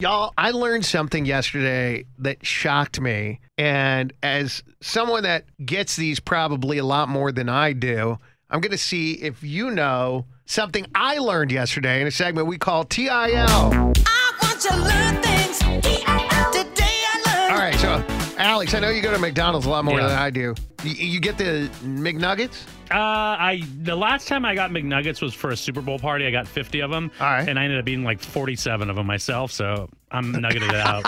Y'all, I learned something yesterday that shocked me. And as someone that gets these probably a lot more than I do, I'm going to see if you know something I learned yesterday in a segment we call TIL. Alex, I know you go to McDonald's a lot more Yeah. than I do. You, you get the McNuggets? Uh, I the last time I got McNuggets was for a Super Bowl party. I got 50 of them. All right. And I ended up eating like 47 of them myself, so I'm nuggeted it out.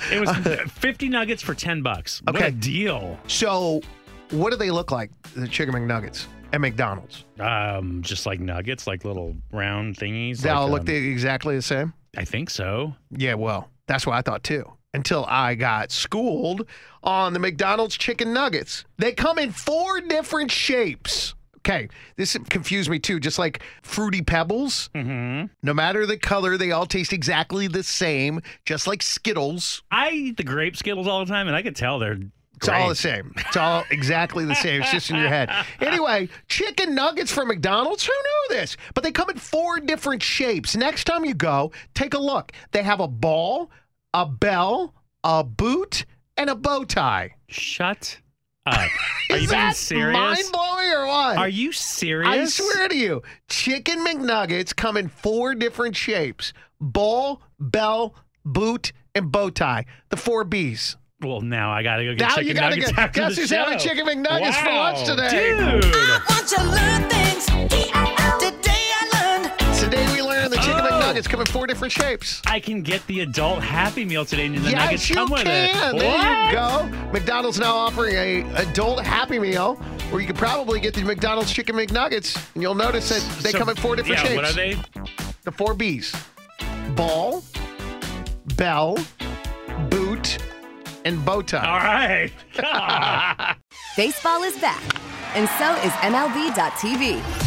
it was 50 nuggets for 10 bucks. What a deal. So, what do they look like, the chicken McNuggets at McDonald's? Um, just like nuggets, like little round thingies. They all look um, the, exactly the same? I think so. Yeah, well, that's what I thought too. Until I got schooled on the McDonald's chicken nuggets. They come in four different shapes. Okay, this confused me too. Just like fruity pebbles, Mm-hmm. no matter the color, they all taste exactly the same, just like Skittles. I eat the grape Skittles all the time, and I could tell they're. It's all the same. It's all exactly the same. It's just in your head. Anyway, chicken nuggets from McDonald's. Who knew this? But they come in four different shapes. Next time you go, take a look. They have a ball, a bell, a boot, and a bow tie. Shut up. Are you being serious? mind blowing or what? Are you serious? I swear to you, chicken McNuggets come in four different shapes: ball, bell, boot, and bow tie. The four B's. Well, now I gotta go get Now chicken you gotta nuggets get- after guess the who's show. having chicken McNuggets for lunch today? dude. Four different shapes. I can get the adult Happy Meal today, and the yes, nuggets come with can. it. There What? you go. McDonald's now offering a adult Happy Meal where you could probably get the McDonald's chicken McNuggets, and you'll notice that they So- come in four different yeah, shapes. What are they? The four B's: ball, bell, boot, and bow tie. All right. Baseball is back, and so is MLB.tv.